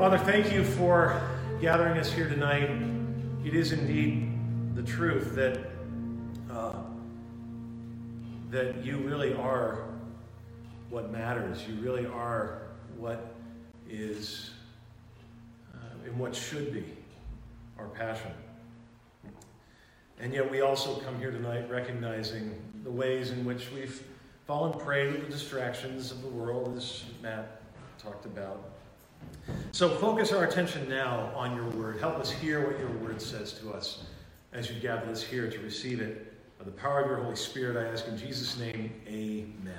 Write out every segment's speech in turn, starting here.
Father, thank you for gathering us here tonight. It is indeed the truth that uh, that you really are what matters. You really are what is uh, and what should be our passion. And yet, we also come here tonight recognizing the ways in which we've fallen prey to the distractions of the world, as Matt talked about. So focus our attention now on your word. Help us hear what your word says to us as you gather us here to receive it. By the power of your Holy Spirit, I ask in Jesus' name, amen.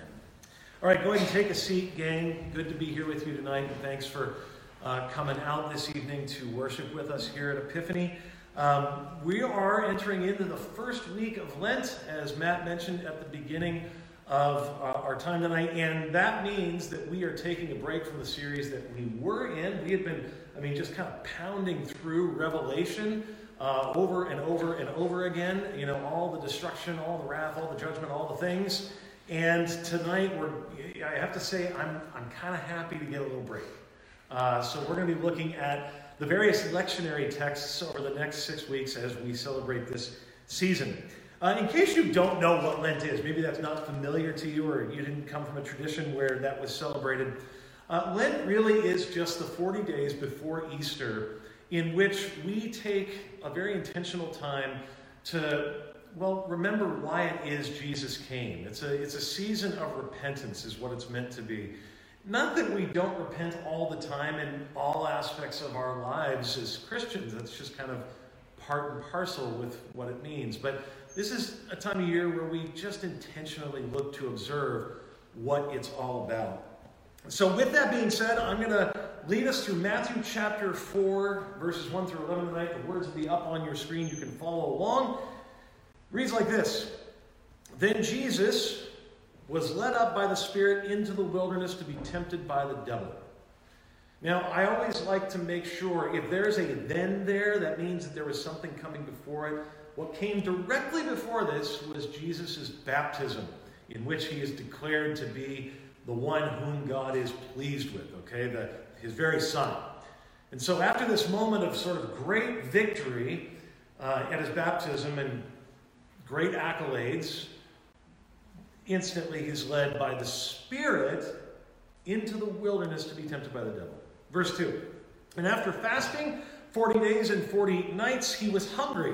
All right, go ahead and take a seat, gang. Good to be here with you tonight. And thanks for uh, coming out this evening to worship with us here at Epiphany. Um, we are entering into the first week of Lent, as Matt mentioned at the beginning of uh, our time tonight, and that means that we are taking a break from the series that we were in. We had been, I mean, just kind of pounding through Revelation uh, over and over and over again. You know, all the destruction, all the wrath, all the judgment, all the things. And tonight, we're, I have to say, I'm, I'm kind of happy to get a little break. Uh, so we're going to be looking at the various lectionary texts over the next six weeks as we celebrate this season. Uh, in case you don't know what Lent is, maybe that's not familiar to you or you didn't come from a tradition where that was celebrated. Uh, Lent really is just the 40 days before Easter in which we take a very intentional time to, well, remember why it is Jesus came. It's a, it's a season of repentance, is what it's meant to be. Not that we don't repent all the time in all aspects of our lives as Christians, that's just kind of part and parcel with what it means. But this is a time of year where we just intentionally look to observe what it's all about. So, with that being said, I'm going to lead us through Matthew chapter 4, verses 1 through 11 tonight. The words will be up on your screen. You can follow along. It reads like this Then Jesus was led up by the Spirit into the wilderness to be tempted by the devil. Now, I always like to make sure if there's a then there, that means that there was something coming before it. What came directly before this was Jesus' baptism, in which he is declared to be the one whom God is pleased with, okay, the, his very son. And so, after this moment of sort of great victory uh, at his baptism and great accolades, instantly he's led by the Spirit into the wilderness to be tempted by the devil. Verse 2 And after fasting 40 days and 40 nights, he was hungry.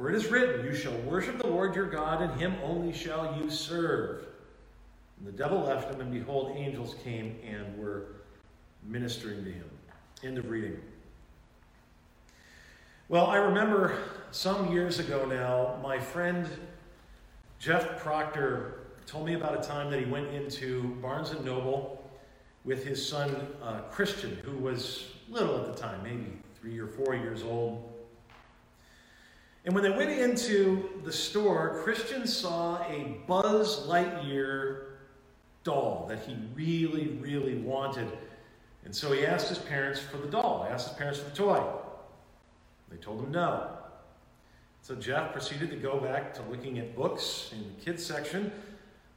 For it is written, You shall worship the Lord your God, and him only shall you serve. And the devil left him, and behold, angels came and were ministering to him. End of reading. Well, I remember some years ago now, my friend Jeff Proctor told me about a time that he went into Barnes and Noble with his son uh, Christian, who was little at the time, maybe three or four years old. And when they went into the store, Christian saw a Buzz Lightyear doll that he really, really wanted. And so he asked his parents for the doll. He asked his parents for the toy. They told him no. So Jeff proceeded to go back to looking at books in the kids section,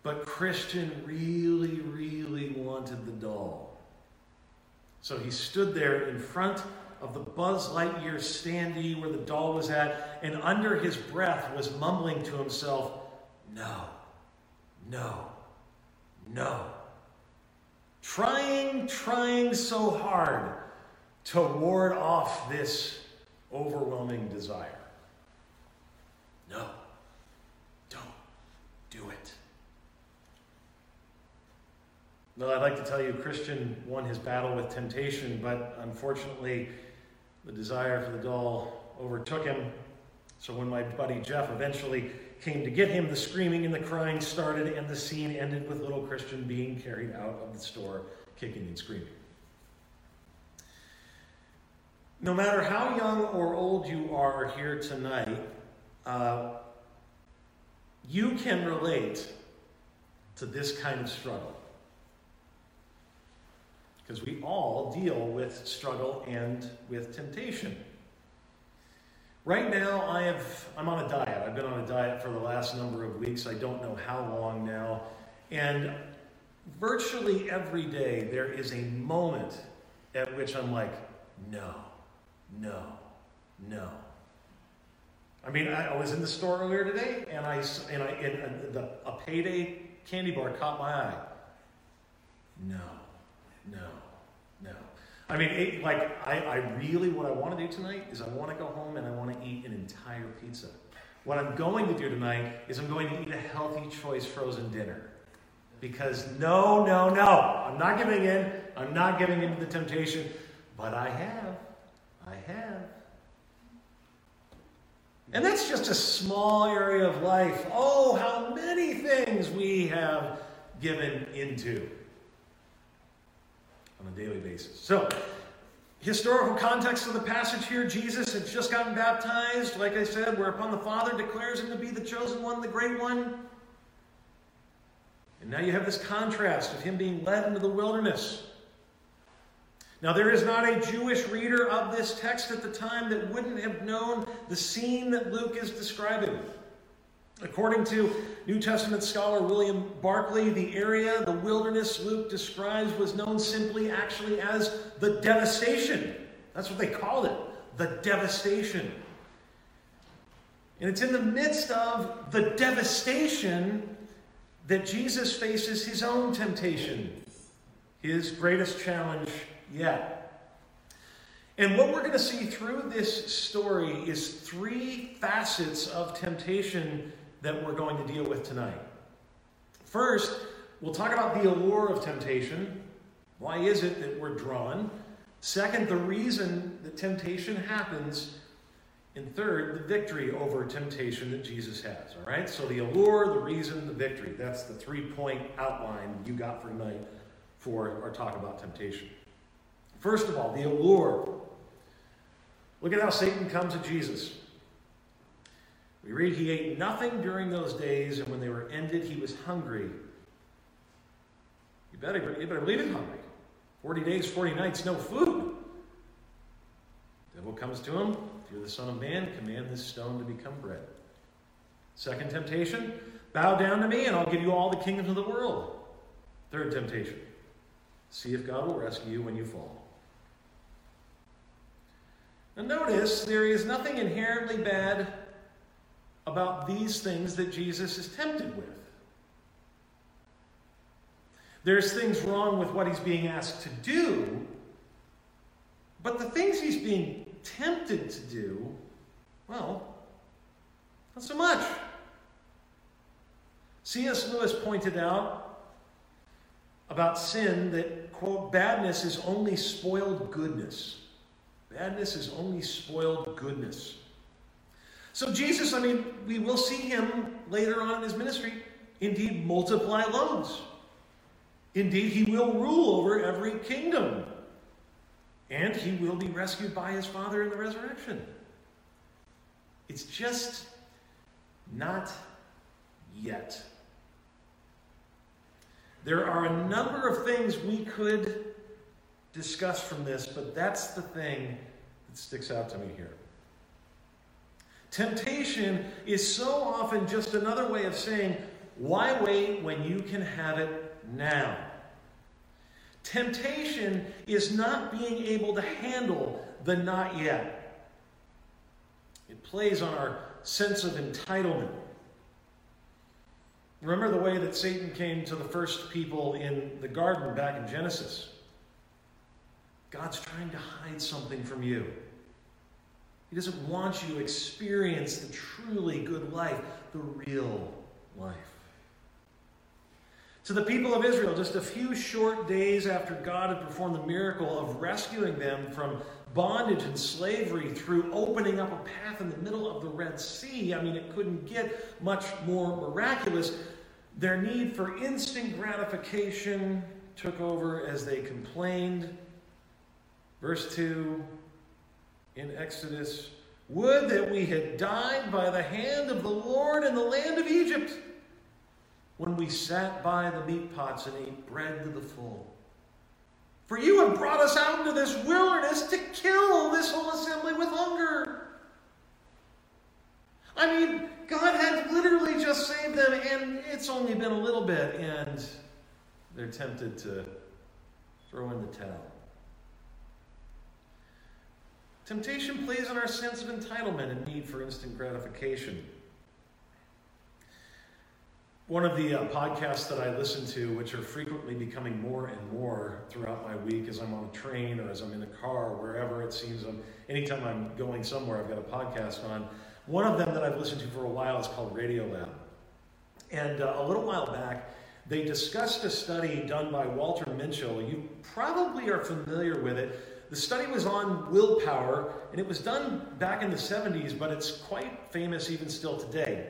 but Christian really, really wanted the doll. So he stood there in front of the Buzz Lightyear standee where the doll was at, and under his breath was mumbling to himself, No, no, no. Trying, trying so hard to ward off this overwhelming desire. No, don't do it. Well, I'd like to tell you, Christian won his battle with temptation, but unfortunately, the desire for the doll overtook him. So when my buddy Jeff eventually came to get him, the screaming and the crying started, and the scene ended with little Christian being carried out of the store, kicking and screaming. No matter how young or old you are here tonight, uh, you can relate to this kind of struggle. Because we all deal with struggle and with temptation. Right now, I have, I'm on a diet. I've been on a diet for the last number of weeks. I don't know how long now. And virtually every day, there is a moment at which I'm like, no, no, no. I mean, I, was in the store earlier today, and I and I and uh, the, a payday candy bar caught my eye. No, no, no. I mean, it, like, I, I really, what I want to do tonight is I want to go home and I want to eat an entire pizza. What I'm going to do tonight is I'm going to eat a healthy choice frozen dinner. Because no, no, no, I'm not giving in. I'm not giving in to the temptation. But I have. I have. And that's just a small area of life. Oh, how many things we have given into on a daily basis. So, historical context of the passage here Jesus had just gotten baptized, like I said, whereupon the Father declares him to be the chosen one, the great one. And now you have this contrast of him being led into the wilderness. Now, there is not a Jewish reader of this text at the time that wouldn't have known the scene that Luke is describing. According to New Testament scholar William Barclay, the area, the wilderness Luke describes, was known simply actually as the devastation. That's what they called it the devastation. And it's in the midst of the devastation that Jesus faces his own temptation, his greatest challenge yet. And what we're going to see through this story is three facets of temptation that we're going to deal with tonight. First, we'll talk about the allure of temptation. Why is it that we're drawn? Second, the reason that temptation happens. And third, the victory over temptation that Jesus has. All right? So the allure, the reason, the victory. That's the three point outline you got for tonight for our talk about temptation. First of all, the allure. Look at how Satan comes to Jesus. We read, He ate nothing during those days, and when they were ended, he was hungry. You better, you better leave it hungry. 40 days, 40 nights, no food. Devil comes to him. If you're the Son of Man, command this stone to become bread. Second temptation, bow down to me, and I'll give you all the kingdoms of the world. Third temptation, see if God will rescue you when you fall. Now, notice there is nothing inherently bad about these things that Jesus is tempted with. There's things wrong with what he's being asked to do, but the things he's being tempted to do, well, not so much. C.S. Lewis pointed out about sin that, quote, badness is only spoiled goodness. Badness is only spoiled goodness. So, Jesus, I mean, we will see him later on in his ministry indeed multiply loaves. Indeed, he will rule over every kingdom. And he will be rescued by his Father in the resurrection. It's just not yet. There are a number of things we could discuss from this, but that's the thing that sticks out to me here. Temptation is so often just another way of saying, why wait when you can have it now? Temptation is not being able to handle the not yet. It plays on our sense of entitlement. Remember the way that Satan came to the first people in the garden back in Genesis? God's trying to hide something from you. He doesn't want you to experience the truly good life, the real life. To the people of Israel, just a few short days after God had performed the miracle of rescuing them from bondage and slavery through opening up a path in the middle of the Red Sea, I mean, it couldn't get much more miraculous. Their need for instant gratification took over as they complained. Verse 2 in Exodus Would that we had died by the hand of the Lord in the land of Egypt when we sat by the meat pots and ate bread to the full. For you have brought us out into this wilderness to kill this whole assembly with hunger. I mean, God had literally just saved them, and it's only been a little bit, and they're tempted to throw in the towel. Temptation plays on our sense of entitlement and need for instant gratification. One of the uh, podcasts that I listen to, which are frequently becoming more and more throughout my week as I'm on a train or as I'm in a car or wherever it seems, I'm, anytime I'm going somewhere, I've got a podcast on. One of them that I've listened to for a while is called Radiolab. And uh, a little while back, they discussed a study done by Walter Mischel. You probably are familiar with it. The study was on willpower, and it was done back in the 70s, but it's quite famous even still today.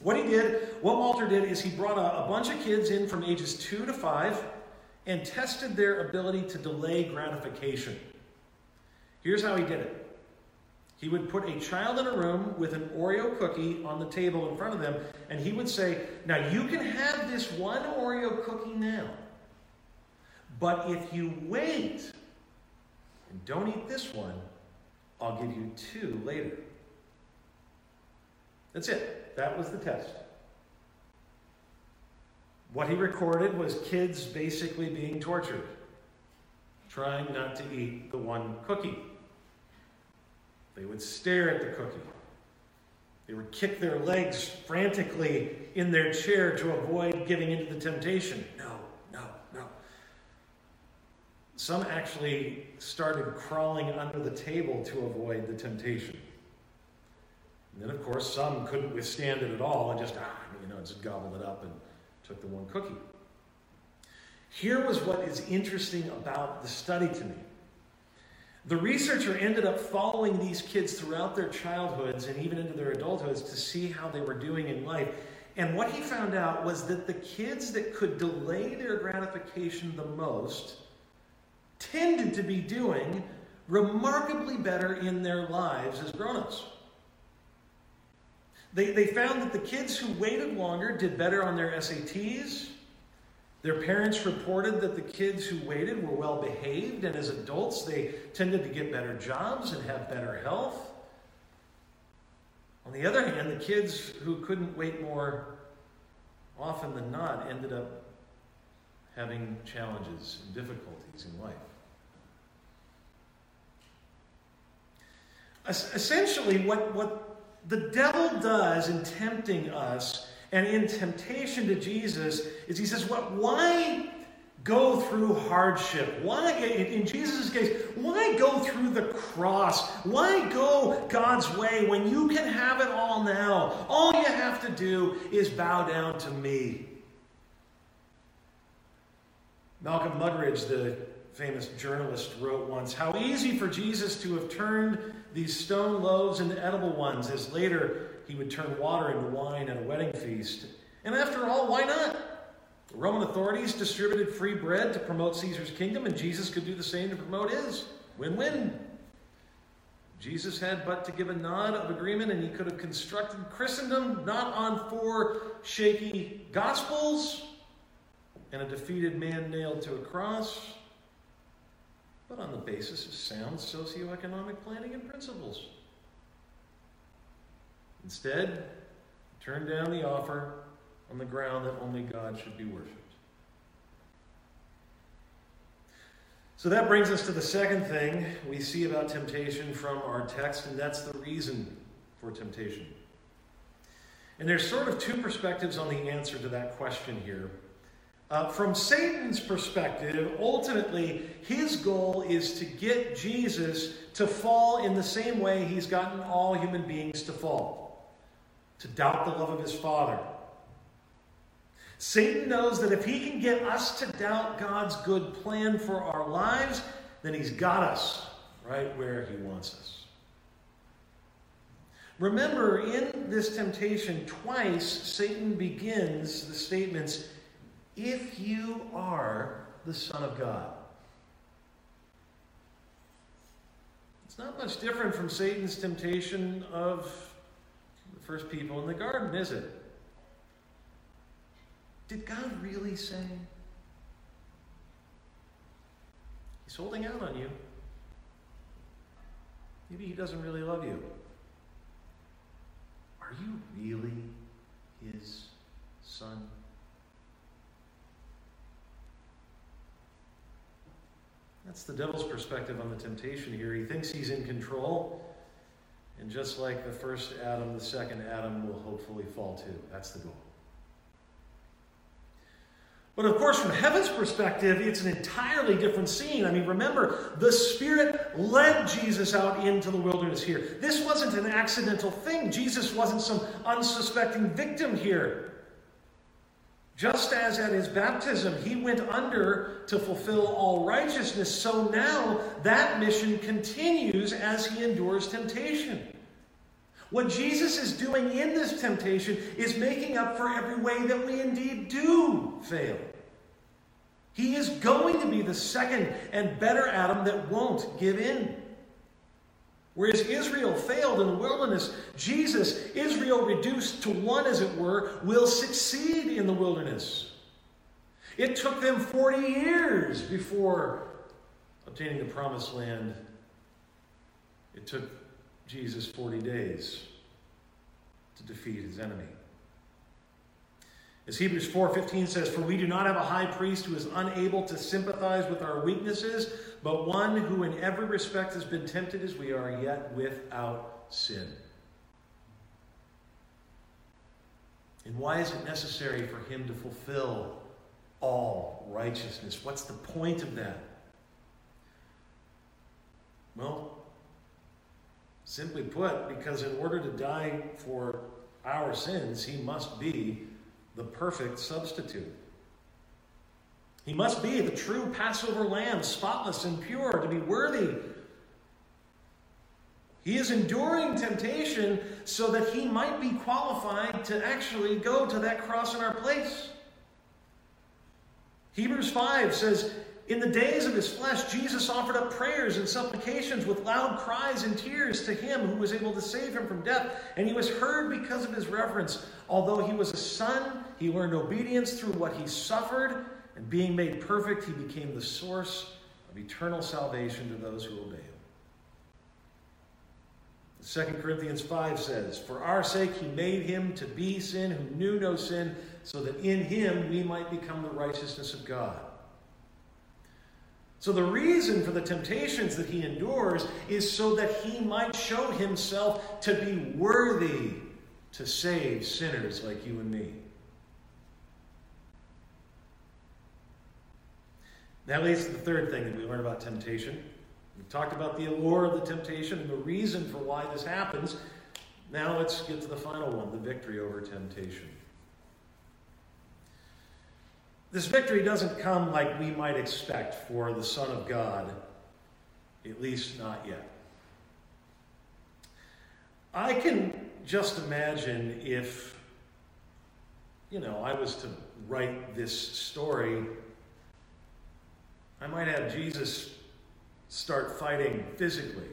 What he did, what Walter did, is he brought a, a bunch of kids in from ages two to five and tested their ability to delay gratification. Here's how he did it. He would put a child in a room with an Oreo cookie on the table in front of them, and he would say, Now you can have this one Oreo cookie now, but if you wait and don't eat this one, I'll give you two later. That's it. That was the test. What he recorded was kids basically being tortured, trying not to eat the one cookie. They would stare at the cookie. They would kick their legs frantically in their chair to avoid giving into the temptation. No. Some actually started crawling under the table to avoid the temptation. And then, of course, some couldn't withstand it at all and just, ah, you know, just gobbled it up and took the one cookie. Here was what is interesting about the study to me. The researcher ended up following these kids throughout their childhoods and even into their adulthoods to see how they were doing in life. And what he found out was that the kids that could delay their gratification the most tended to be doing remarkably better in their lives as grown ups. They, they found that the kids who waited longer did better on their SATs. Their parents reported that the kids who waited were well behaved, and as adults, they tended to get better jobs and have better health. On the other hand, the kids who couldn't wait more often than not ended up having challenges and difficulties in life. Essentially, what, what the devil does in tempting us and in temptation to Jesus is he says, well, why go through hardship? Why, in Jesus' case, why go through the cross? Why go God's way when you can have it all now? All you have to do is bow down to me. Malcolm Muggeridge, the famous journalist, wrote once How easy for Jesus to have turned these stone loaves into edible ones, as later he would turn water into wine at a wedding feast. And after all, why not? The Roman authorities distributed free bread to promote Caesar's kingdom, and Jesus could do the same to promote his. Win win. Jesus had but to give a nod of agreement, and he could have constructed Christendom not on four shaky gospels and a defeated man nailed to a cross but on the basis of sound socioeconomic planning and principles. Instead, turn down the offer on the ground that only God should be worshiped. So that brings us to the second thing we see about temptation from our text, and that's the reason for temptation. And there's sort of two perspectives on the answer to that question here. Uh, from Satan's perspective, ultimately, his goal is to get Jesus to fall in the same way he's gotten all human beings to fall to doubt the love of his Father. Satan knows that if he can get us to doubt God's good plan for our lives, then he's got us right where he wants us. Remember, in this temptation, twice Satan begins the statements, if you are the Son of God. It's not much different from Satan's temptation of the first people in the garden, is it? Did God really say? He's holding out on you. Maybe he doesn't really love you. Are you really his son? That's the devil's perspective on the temptation here. He thinks he's in control. And just like the first Adam, the second Adam will hopefully fall too. That's the goal. But of course, from heaven's perspective, it's an entirely different scene. I mean, remember, the Spirit led Jesus out into the wilderness here. This wasn't an accidental thing. Jesus wasn't some unsuspecting victim here. Just as at his baptism he went under to fulfill all righteousness, so now that mission continues as he endures temptation. What Jesus is doing in this temptation is making up for every way that we indeed do fail. He is going to be the second and better Adam that won't give in. Whereas Israel failed in the wilderness, Jesus, Israel reduced to one, as it were, will succeed in the wilderness. It took them 40 years before obtaining the promised land. It took Jesus 40 days to defeat his enemy. As Hebrews 4:15 says, "For we do not have a high priest who is unable to sympathize with our weaknesses, but one who in every respect has been tempted as we are, yet without sin." And why is it necessary for him to fulfill all righteousness? What's the point of that? Well, simply put, because in order to die for our sins, he must be the perfect substitute. He must be the true Passover lamb, spotless and pure, to be worthy. He is enduring temptation so that he might be qualified to actually go to that cross in our place. Hebrews 5 says, In the days of his flesh, Jesus offered up prayers and supplications with loud cries and tears to him who was able to save him from death, and he was heard because of his reverence. Although he was a son, he learned obedience through what he suffered, and being made perfect, he became the source of eternal salvation to those who obey him. 2 Corinthians 5 says, For our sake he made him to be sin who knew no sin, so that in him we might become the righteousness of God. So, the reason for the temptations that he endures is so that he might show himself to be worthy to save sinners like you and me. That leads to the third thing that we learn about temptation. We've talked about the allure of the temptation and the reason for why this happens. Now let's get to the final one the victory over temptation. This victory doesn't come like we might expect for the Son of God, at least not yet. I can just imagine if, you know, I was to write this story, I might have Jesus start fighting physically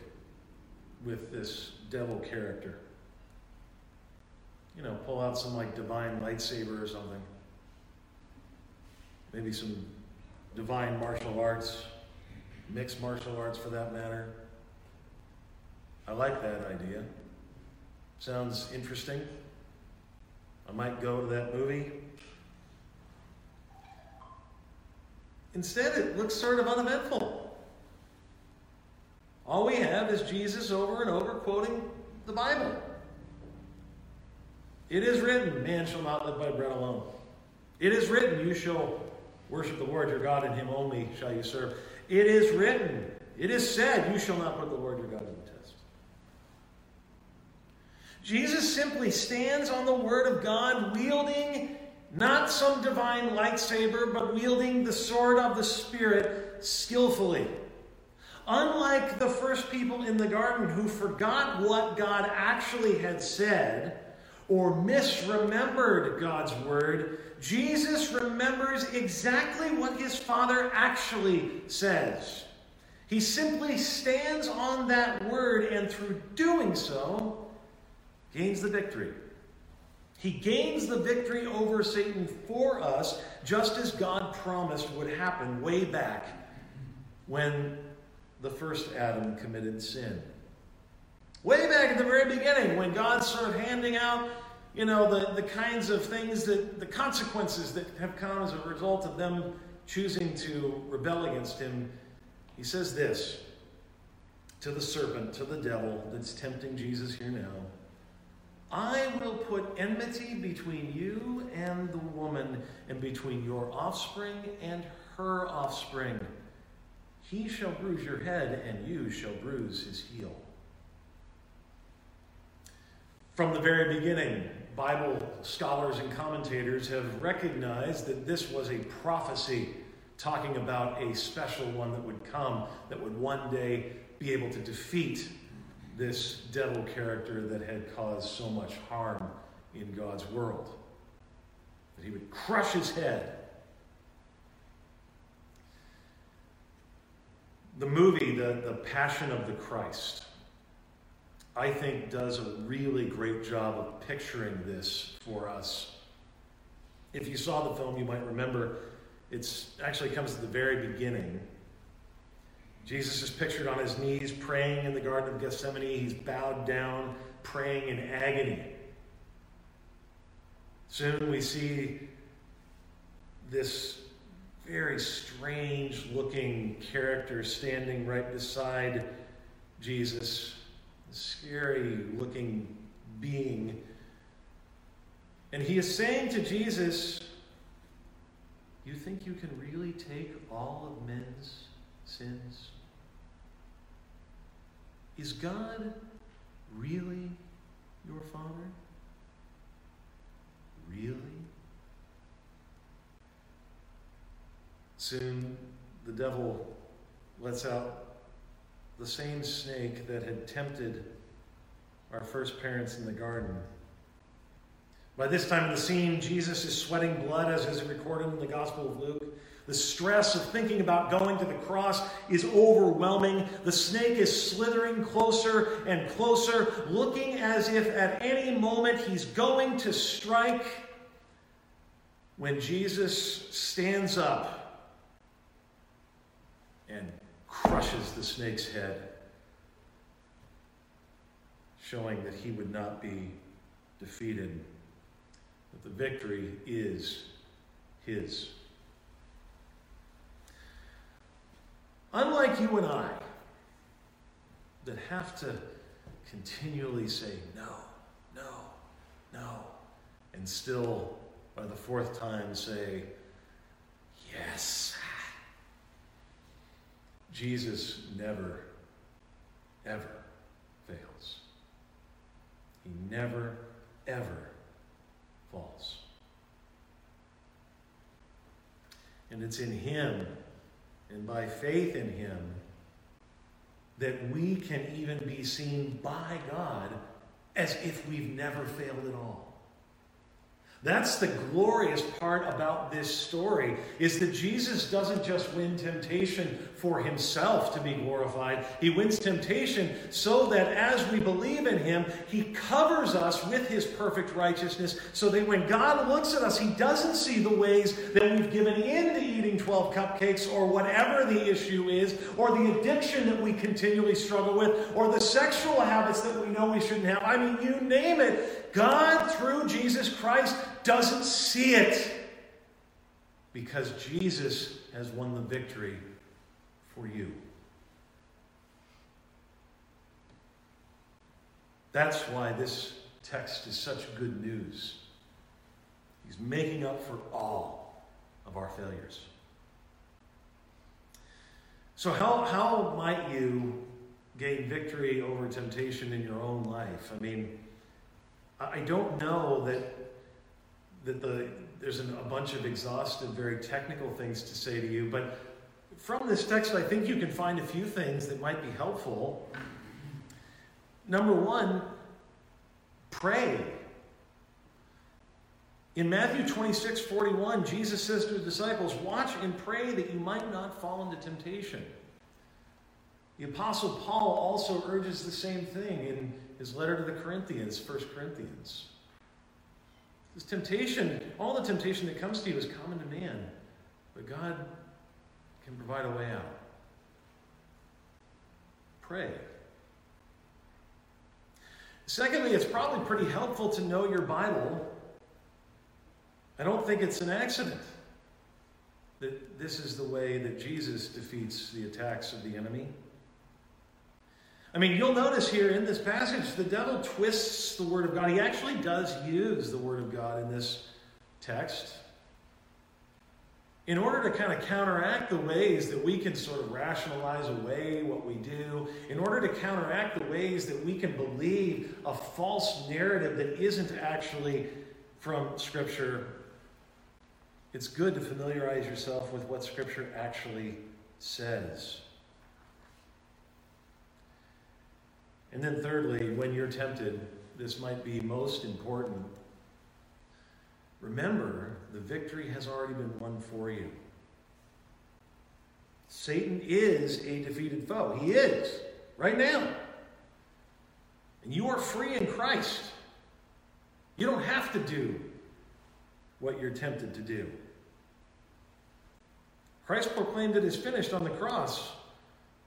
with this devil character. You know, pull out some like divine lightsaber or something. Maybe some divine martial arts, mixed martial arts for that matter. I like that idea. Sounds interesting. I might go to that movie. Instead, it looks sort of uneventful. All we have is Jesus over and over quoting the Bible. It is written, man shall not live by bread alone. It is written, you shall Worship the Lord your God, and him only shall you serve. It is written, it is said, you shall not put the Lord your God to the test. Jesus simply stands on the word of God, wielding not some divine lightsaber, but wielding the sword of the Spirit skillfully. Unlike the first people in the garden who forgot what God actually had said or misremembered God's word, Jesus remembers exactly what his Father actually says. He simply stands on that word and through doing so gains the victory. He gains the victory over Satan for us, just as God promised would happen way back when the first Adam committed sin. Way back at the very beginning, when God started handing out, you know, the, the kinds of things that, the consequences that have come as a result of them choosing to rebel against Him, He says this to the serpent, to the devil that's tempting Jesus here now I will put enmity between you and the woman, and between your offspring and her offspring. He shall bruise your head, and you shall bruise his heel. From the very beginning, Bible scholars and commentators have recognized that this was a prophecy talking about a special one that would come, that would one day be able to defeat this devil character that had caused so much harm in God's world. That he would crush his head. The movie, the, the Passion of the Christ, I think does a really great job of picturing this for us. If you saw the film, you might remember it actually comes at the very beginning Jesus is pictured on his knees praying in the Garden of Gethsemane. He's bowed down, praying in agony. Soon we see this very strange looking character standing right beside Jesus, scary looking being. And he is saying to Jesus, You think you can really take all of men's sins? Is God really your Father? Really? Soon the devil lets out the same snake that had tempted our first parents in the garden. By this time in the scene, Jesus is sweating blood, as is recorded in the Gospel of Luke. The stress of thinking about going to the cross is overwhelming. The snake is slithering closer and closer, looking as if at any moment he's going to strike. When Jesus stands up and crushes the snake's head, showing that he would not be defeated, that the victory is his. Unlike you and I, that have to continually say no, no, no, and still by the fourth time say yes. Jesus never, ever fails. He never, ever falls. And it's in Him and by faith in Him that we can even be seen by God as if we've never failed at all. That's the glorious part about this story is that Jesus doesn't just win temptation for himself to be glorified. He wins temptation so that as we believe in him, he covers us with his perfect righteousness so that when God looks at us, he doesn't see the ways that we've given in to eating 12 cupcakes or whatever the issue is, or the addiction that we continually struggle with, or the sexual habits that we know we shouldn't have. I mean, you name it. God, through Jesus Christ, doesn't see it because Jesus has won the victory for you. That's why this text is such good news. He's making up for all of our failures. So, how, how might you gain victory over temptation in your own life? I mean, I don't know that, that the, there's an, a bunch of exhaustive, very technical things to say to you, but from this text, I think you can find a few things that might be helpful. Number one, pray. In Matthew 26, 41, Jesus says to his disciples, Watch and pray that you might not fall into temptation. The Apostle Paul also urges the same thing in his letter to the Corinthians, 1 Corinthians. This temptation, all the temptation that comes to you is common to man, but God can provide a way out. Pray. Secondly, it's probably pretty helpful to know your Bible I don't think it's an accident that this is the way that Jesus defeats the attacks of the enemy. I mean, you'll notice here in this passage, the devil twists the Word of God. He actually does use the Word of God in this text in order to kind of counteract the ways that we can sort of rationalize away what we do, in order to counteract the ways that we can believe a false narrative that isn't actually from Scripture it's good to familiarize yourself with what Scripture actually says. And then, thirdly, when you're tempted, this might be most important. Remember, the victory has already been won for you. Satan is a defeated foe. He is, right now. And you are free in Christ. You don't have to do what you're tempted to do. Christ proclaimed it is finished on the cross.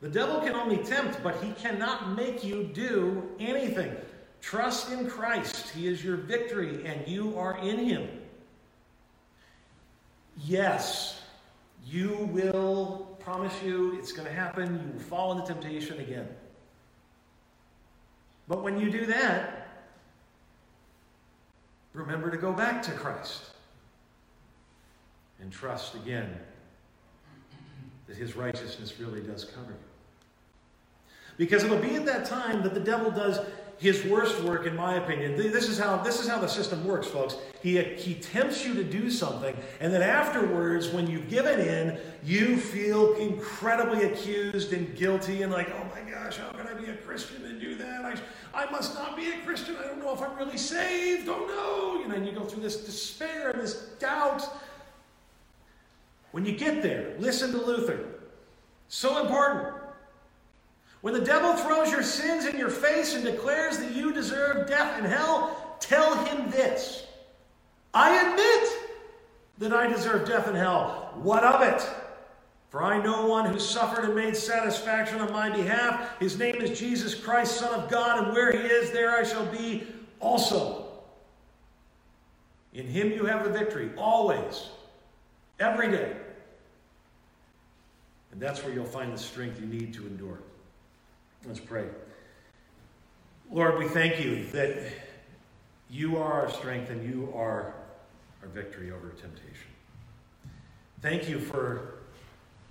The devil can only tempt, but he cannot make you do anything. Trust in Christ. He is your victory, and you are in him. Yes, you will, promise you, it's going to happen. You will fall into temptation again. But when you do that, remember to go back to Christ and trust again that his righteousness really does cover you. Because it'll be at that time that the devil does his worst work, in my opinion. This is how, this is how the system works, folks. He, he tempts you to do something, and then afterwards, when you've given in, you feel incredibly accused and guilty and like, oh my gosh, how can I be a Christian and do that? I, I must not be a Christian. I don't know if I'm really saved. Oh no. You know, and you go through this despair and this doubt. When you get there, listen to Luther. So important. When the devil throws your sins in your face and declares that you deserve death and hell, tell him this I admit that I deserve death and hell. What of it? For I know one who suffered and made satisfaction on my behalf. His name is Jesus Christ, Son of God, and where he is, there I shall be also. In him you have the victory, always, every day. And that's where you'll find the strength you need to endure. Let's pray. Lord, we thank you that you are our strength and you are our victory over temptation. Thank you for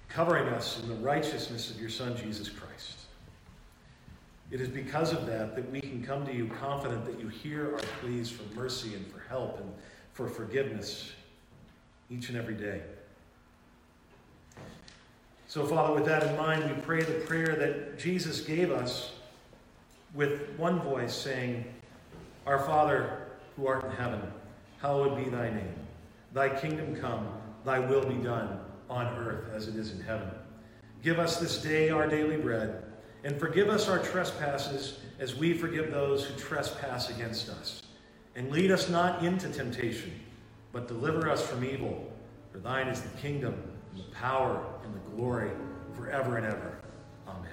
covering us in the righteousness of your Son, Jesus Christ. It is because of that that we can come to you confident that you hear our pleas for mercy and for help and for forgiveness each and every day. So, Father, with that in mind, we pray the prayer that Jesus gave us with one voice saying, Our Father, who art in heaven, hallowed be thy name. Thy kingdom come, thy will be done on earth as it is in heaven. Give us this day our daily bread, and forgive us our trespasses as we forgive those who trespass against us. And lead us not into temptation, but deliver us from evil. For thine is the kingdom, and the power, and the glory forever and ever. Amen.